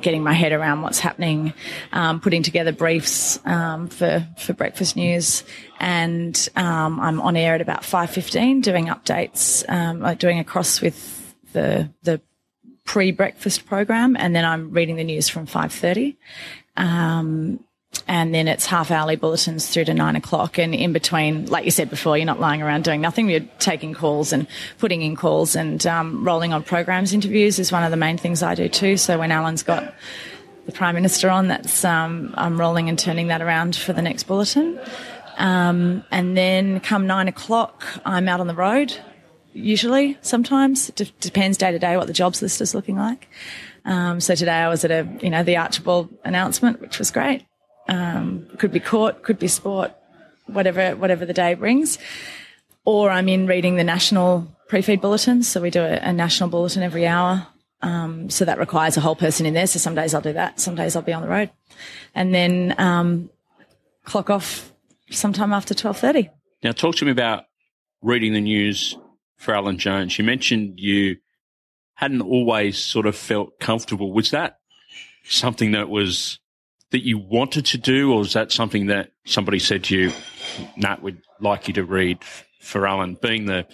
getting my head around what's happening, um, putting together briefs um, for for breakfast news, and um, I'm on air at about five fifteen, doing updates, um, like doing a cross with the the pre-breakfast program, and then I'm reading the news from five thirty. And then it's half hourly bulletins through to nine o'clock. And in between, like you said before, you're not lying around doing nothing. You're taking calls and putting in calls and um, rolling on programs. Interviews is one of the main things I do too. So when Alan's got the Prime Minister on, that's um, I'm rolling and turning that around for the next bulletin. Um, and then come nine o'clock, I'm out on the road. Usually, sometimes it de- depends day to day what the jobs list is looking like. Um, so today I was at a you know the Archibald announcement, which was great. Um, could be court, could be sport, whatever whatever the day brings. Or I'm in reading the national pre-feed bulletins. So we do a, a national bulletin every hour. Um, so that requires a whole person in there. So some days I'll do that. Some days I'll be on the road, and then um, clock off sometime after twelve thirty. Now, talk to me about reading the news for Alan Jones. You mentioned you hadn't always sort of felt comfortable. Was that something that was that you wanted to do, or is that something that somebody said to you, Nat, we'd like you to read for Alan? Being the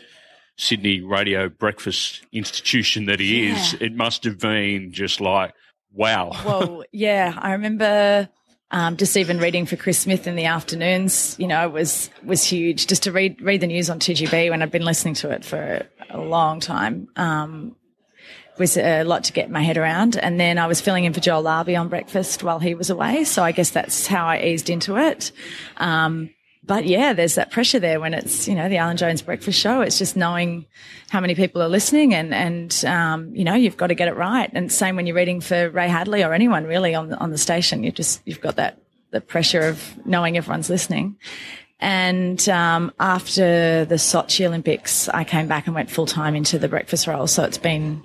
Sydney radio breakfast institution that he is, it must have been just like, wow. Well, yeah, I remember um, just even reading for Chris Smith in the afternoons. You know, was was huge. Just to read read the news on 2GB when I'd been listening to it for a long time. Um, was a lot to get my head around. And then I was filling in for Joel Larby on breakfast while he was away. So I guess that's how I eased into it. Um, but yeah, there's that pressure there when it's, you know, the Alan Jones breakfast show. It's just knowing how many people are listening and, and, um, you know, you've got to get it right. And same when you're reading for Ray Hadley or anyone really on on the station. You just, you've got that, the pressure of knowing everyone's listening. And um, after the Sochi Olympics, I came back and went full time into the breakfast role. So it's been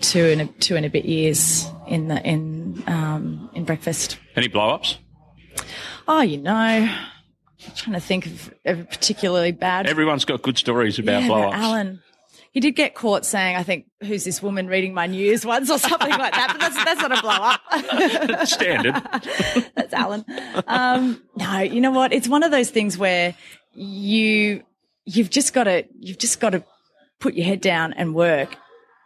two and a, two and a bit years in the in um, in breakfast. Any blow ups? Oh, you know, I'm trying to think of, of a particularly bad. Everyone's got good stories about yeah, blow-ups. Alan. He did get caught saying, "I think who's this woman reading my news once or something like that." But that's that's not a blow up. Standard. that's Alan. Um, no, you know what? It's one of those things where you you've just got to you've just got to put your head down and work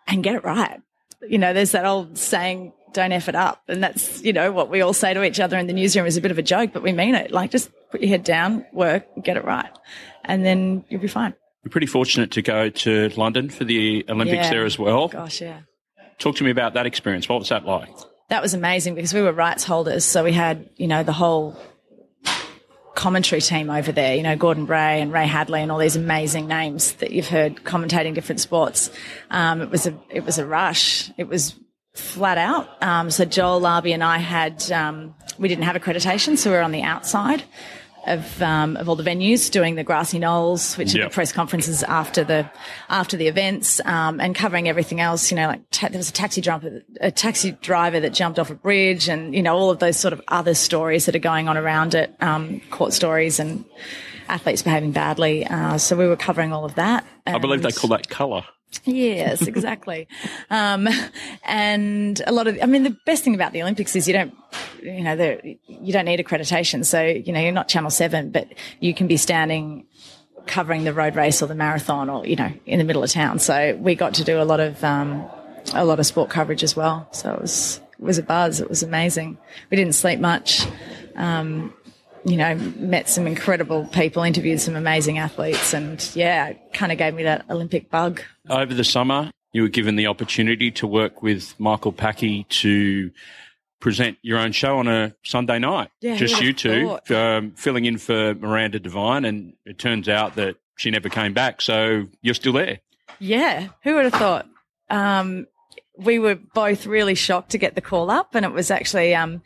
and get it right. You know, there's that old saying, "Don't f it up," and that's you know what we all say to each other in the newsroom is a bit of a joke, but we mean it. Like, just put your head down, work, get it right, and then you'll be fine. You're pretty fortunate to go to London for the Olympics Yeah. there as well. Gosh, yeah. Talk to me about that experience. What was that like? that was amazing because we were rights holders. So we had, you know, the whole commentary team over there, you know, Gordon Bray and Ray Hadley and all these amazing names that you've heard commentating different sports. Um, it was a, it was a rush. It was flat out. Um, so Joel Larby and I had, um, we didn't have accreditation, so we were on the outside of, um, of all the venues doing the grassy knolls, which are the press conferences after the after the events, um, and covering everything else. You know, like ta- there was a taxi driver, a taxi driver that jumped off a bridge, and you know all of those sort of other stories that are going on around it, um, court stories and athletes behaving badly. Uh, so we were covering all of that. I believe they call that colour. Yes, exactly. um, and a lot of, I mean, the best thing about the Olympics is you don't, you know, you don't need accreditation. So, you know, you're not Channel 7, but you can be standing covering the road race or the marathon or, you know, in the middle of town. So we got to do a lot of, um, a lot of sport coverage as well. So it was, it was a buzz. It was amazing. We didn't sleep much. Um, you know, met some incredible people, interviewed some amazing athletes, and yeah, kind of gave me that Olympic bug. Over the summer, you were given the opportunity to work with Michael Pachi to present your own show on a Sunday night. Yeah, Just you two, um, filling in for Miranda Devine, and it turns out that she never came back. So you're still there. Yeah, who would have thought? Um, we were both really shocked to get the call up, and it was actually um,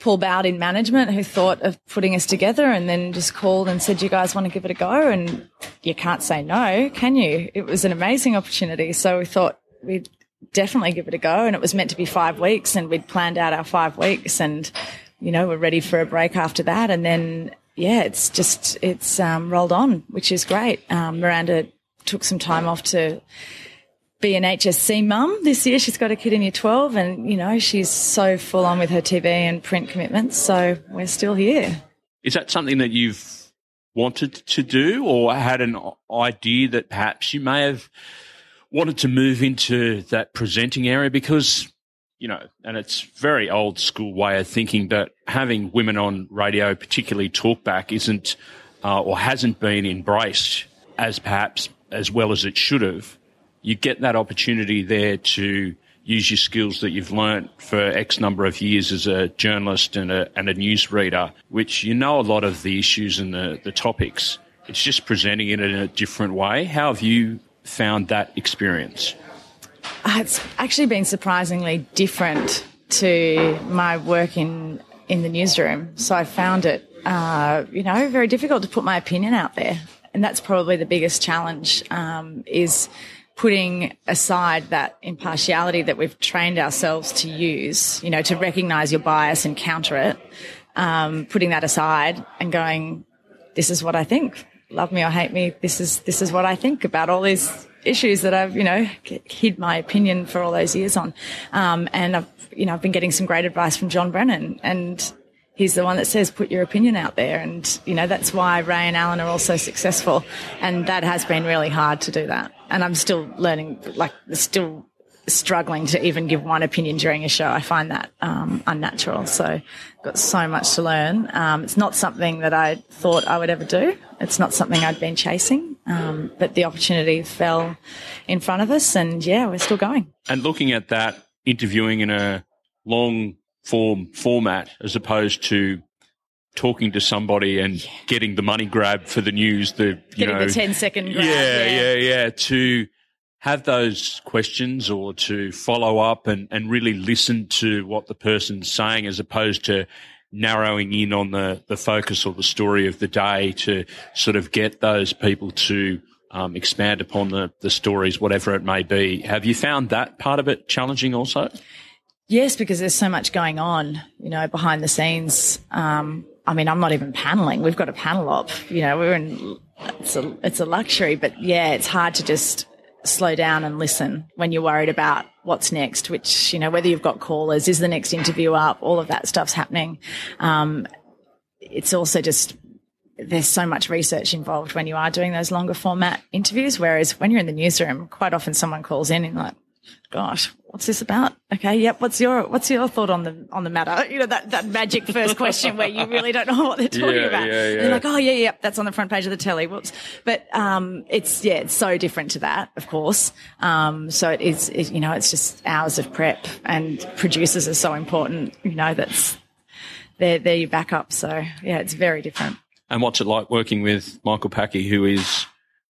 Paul Bowd in management who thought of putting us together, and then just called and said, "You guys want to give it a go?" And you can't say no, can you? It was an amazing opportunity, so we thought we'd definitely give it a go. And it was meant to be five weeks, and we'd planned out our five weeks, and you know we're ready for a break after that, and then. Yeah, it's just it's um, rolled on, which is great. Um, Miranda took some time off to be an HSC mum this year. She's got a kid in year 12 and, you know, she's so full on with her TV and print commitments. So we're still here. Is that something that you've wanted to do or had an idea that perhaps you may have wanted to move into that presenting area? Because, you know, and it's very old school way of thinking, but having women on radio, particularly talkback, isn't uh, or hasn't been embraced as perhaps as well as it should have. You get that opportunity there to use your skills that you've learnt for X number of years as a journalist and a, and a newsreader, which you know a lot of the issues and the, the topics. It's just presenting it in a different way. How have you found that experience? Uh, It's actually been surprisingly different to my work in, in the newsroom. So I found it, uh, you know, very difficult to put my opinion out there. And that's probably the biggest challenge, um, is putting aside that impartiality that we've trained ourselves to use, you know, to recognize your bias and counter it, um, putting that aside and going, this is what I think. Love me or hate me. This is, this is what I think about all these issues that I've, you know, hid my opinion for all those years on. Um, and I've, you know, I've been getting some great advice from John Brennan and he's the one that says put your opinion out there. And, you know, that's why Ray and Alan are all so successful. And that has been really hard to do that. And I'm still learning, like, still struggling to even give one opinion during a show. I find that um, unnatural. So got so much to learn. Um, it's not something that I thought I would ever do. It's not something I'd been chasing. Um, but the opportunity fell in front of us, and yeah, we're still going. And looking at that, interviewing in a long form format as opposed to talking to somebody and getting the money grab for the news, the you Getting know, the 10 second grab. yeah, yeah, yeah, to have those questions or to follow up and, and really listen to what the person's saying as opposed to narrowing in on the, the focus or the story of the day to sort of get those people to um, expand upon the, the stories, whatever it may be. Have you found that part of it challenging also? Yes, because there's so much going on, you know, behind the scenes. Um, I mean, I'm not even paneling. We've got a panel op. You know, we're in. It's a it's a luxury, but yeah, it's hard to just slow down and listen when you're worried about what's next. Which you know, whether you've got callers, is the next interview up? All of that stuff's happening. Um, it's also just there's so much research involved when you are doing those longer format interviews. Whereas when you're in the newsroom, quite often someone calls in and like, gosh, what's this about? Okay, yep. What's your what's your thought on the on the matter? You know that that magic first question where you really don't know what they're talking Yeah, about. yeah, yeah. they're like, oh yeah, yeah, that's on the front page of the telly. Whoops. But um, it's yeah, it's so different to that, of course. Um, so it is, it, you know, it's just hours of prep, and producers are so important. You know, that's they're they're your backup. So yeah, it's very different. And what's it like working with Michael Pachi, who is,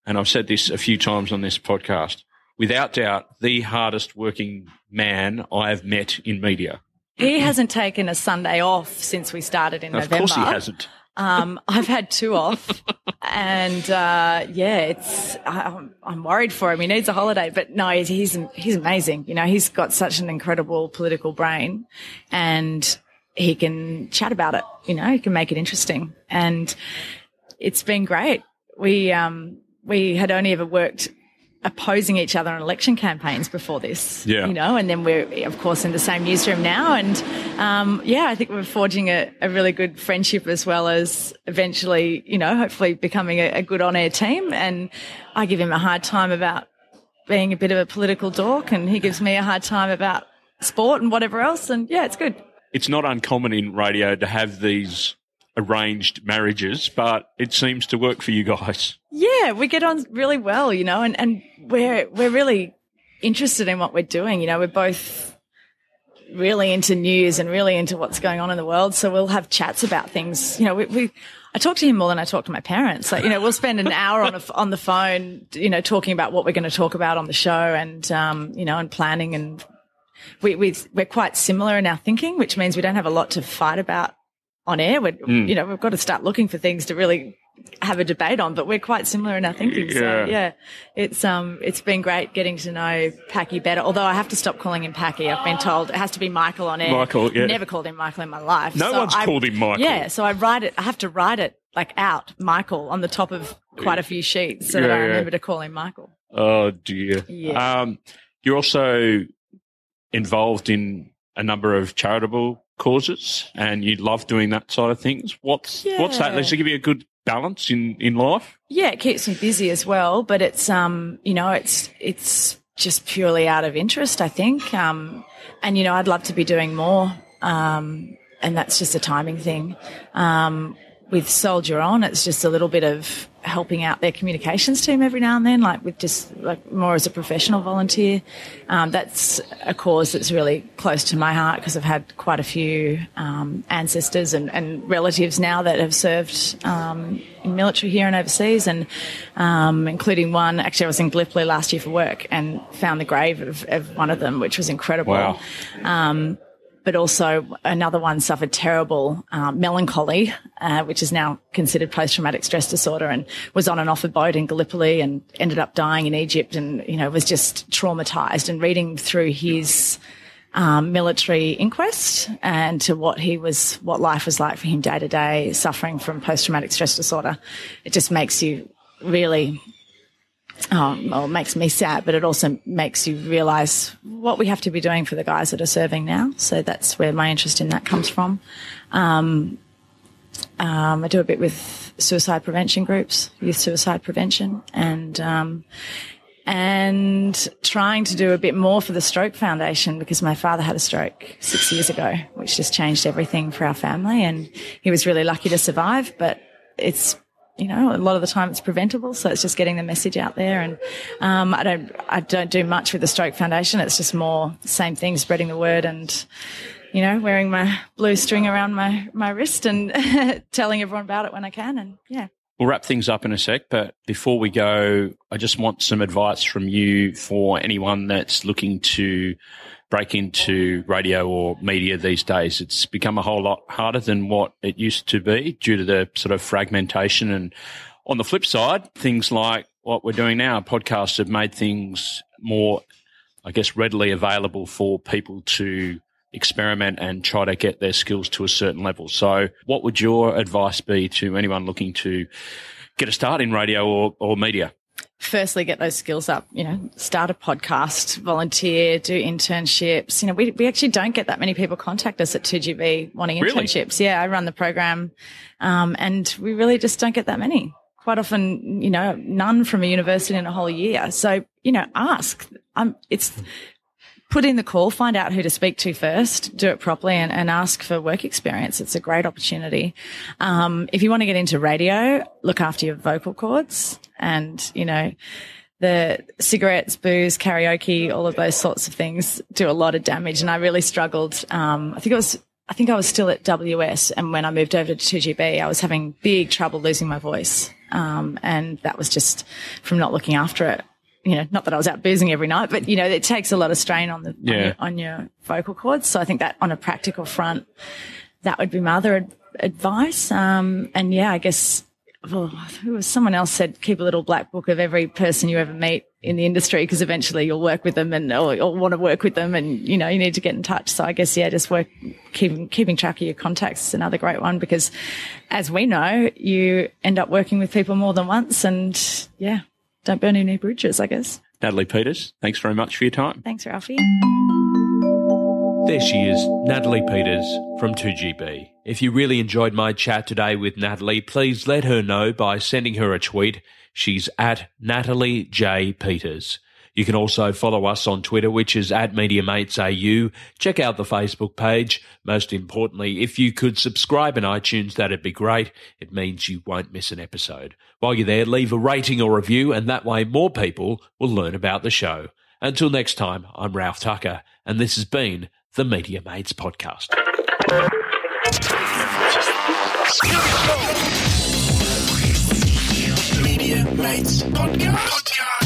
and I've said this a few times on this podcast, without doubt, the hardest working man I have met in media. He hasn't taken a Sunday off since we started in Of November. Of course he hasn't. Um, I've had two off, and uh, yeah, it's I, I'm, I'm worried for him. He needs a holiday, but no, he's he's he's amazing. You know, he's got such an incredible political brain, and he can chat about it. You know, he can make it interesting, and it's been great. We um we had only ever worked opposing each other on election campaigns before this. Yeah. You know, and then we're of course in the same newsroom now and um yeah, I think we're forging a, a really good friendship as well as eventually, you know, hopefully becoming a, a good on air team. And I give him a hard time about being a bit of a political dork and he gives me a hard time about sport and whatever else and yeah, it's good. It's not uncommon in radio to have these arranged marriages, but it seems to work for you guys. Yeah, we get on really well, you know, and, and we're we're really interested in what we're doing. You know, we're both really into news and really into what's going on in the world. So we'll have chats about things. You know, we, we I talk to him more than I talk to my parents. Like, you know, we'll spend an hour on a, on the phone, you know, talking about what we're going to talk about on the show and um, you know, and planning and we, we we're quite similar in our thinking, which means we don't have a lot to fight about on air. We're, you know, we've got to start looking for things to really have a debate on, but we're quite similar in our thinking. Yeah. So yeah, it's, um, it's been great getting to know Pachi better. Although I have to stop calling him Pachi. I've been told it has to be Michael on air. Michael, yeah. Never called him Michael in my life. No one's called him Michael. Yeah. So I write it, I have to write it like out Michael on the top of quite a few sheets so that Yeah, I yeah. remember to call him Michael. Oh dear. Yeah. Um, you're also involved in a number of charitable causes, and you love doing that side of things. What's what's that? Does it give you a good balance in in life? Yeah, it keeps me busy as well, but it's um, you know, it's it's just purely out of interest, I think. Um, and you know, I'd love to be doing more. Um, and that's just a timing thing. Um, with Soldier On, it's just a little bit of helping out their communications team every now and then, like with just like more as a professional volunteer. Um, that's a cause that's really close to my heart because I've had quite a few um, ancestors and, and relatives now that have served um, in military here and overseas, and um, including one. Actually, I was in Gallipoli last year for work and found the grave of, of one of them, which was incredible Wow. But also another one suffered terrible um, melancholy, uh, which is now considered post-traumatic stress disorder, and was on and off a boat in Gallipoli and ended up dying in Egypt, and you know was just traumatized. And reading through his um, military inquest and to what he was, what life was like for him day to day, suffering from post-traumatic stress disorder, it just makes you really um, well, it makes me sad, but it also makes you realise what we have to be doing for the guys that are serving now. So that's where my interest in that comes from. Um, um, I do a bit with suicide prevention groups, youth suicide prevention, and um, and trying to do a bit more for the Stroke Foundation because my father had a stroke six years ago, which just changed everything for our family. And he was really lucky to survive, but it's you know, a lot of the time it's preventable, so it's just getting the message out there. And um, I don't, I don't do much with the Stroke Foundation. It's just more same thing, spreading the word and, you know, wearing my blue string around my my wrist and telling everyone about it when I can. And yeah, We'll wrap things up in a sec, but before we go, I just want some advice from you for anyone that's looking to break into radio or media these days. It's become a whole lot harder than what it used to be due to the sort of fragmentation. And on the flip side, things like what we're doing now, podcasts have made things more, I guess, readily available for people to experiment and try to get their skills to a certain level. So what would your advice be to anyone looking to get a start in radio or, or media? Firstly get those skills up you know start a podcast volunteer do internships you know we, we actually don't get that many people contact us at 2gb wanting internships really? yeah i run the program um, and we really just don't get that many quite often you know none from a university in a whole year so you know ask um, it's put in the call, find out who to speak to first, do it properly and, and ask for work experience. It's a great opportunity. Um, if you want to get into radio, look after your vocal cords and, you know, the cigarettes, booze, karaoke, all of those sorts of things do a lot of damage. And I really struggled. Um, I think it was, I think I was still at WS. And when I moved over to 2GB, I was having big trouble losing my voice. Um, and that was just from not looking after it you know, not that I was out boozing every night, but you know, it takes a lot of strain on the yeah. on, your, on, your, vocal cords. So I think that on a practical front, that would be my other ad- advice. Um, and yeah, I guess well, who was someone else said keep a little black book of every person you ever meet in the industry because eventually you'll work with them and or, or, want to work with them and you know you need to get in touch. So I guess yeah, just work keeping keeping track of your contacts is another great one because as we know, you end up working with people more than once and yeah, don't burn any bridges, I guess. Natalie Peters, thanks very much for your time. Thanks, Ralphie. There she is, Natalie Peters from 2GB. If you really enjoyed my chat today with Natalie, please let her know by sending her a tweet. She's at Natalie J. Peters. You can also follow us on Twitter, which is at MediaMatesAU. Check out the Facebook page. Most importantly, if you could subscribe in iTunes, that'd be great. It means you won't miss an episode. While you're there, leave a rating or review, and that way more people will learn about the show. Until next time, I'm Ralph Tucker, and this has been the Media Mates Podcast. Media Mates Podcast.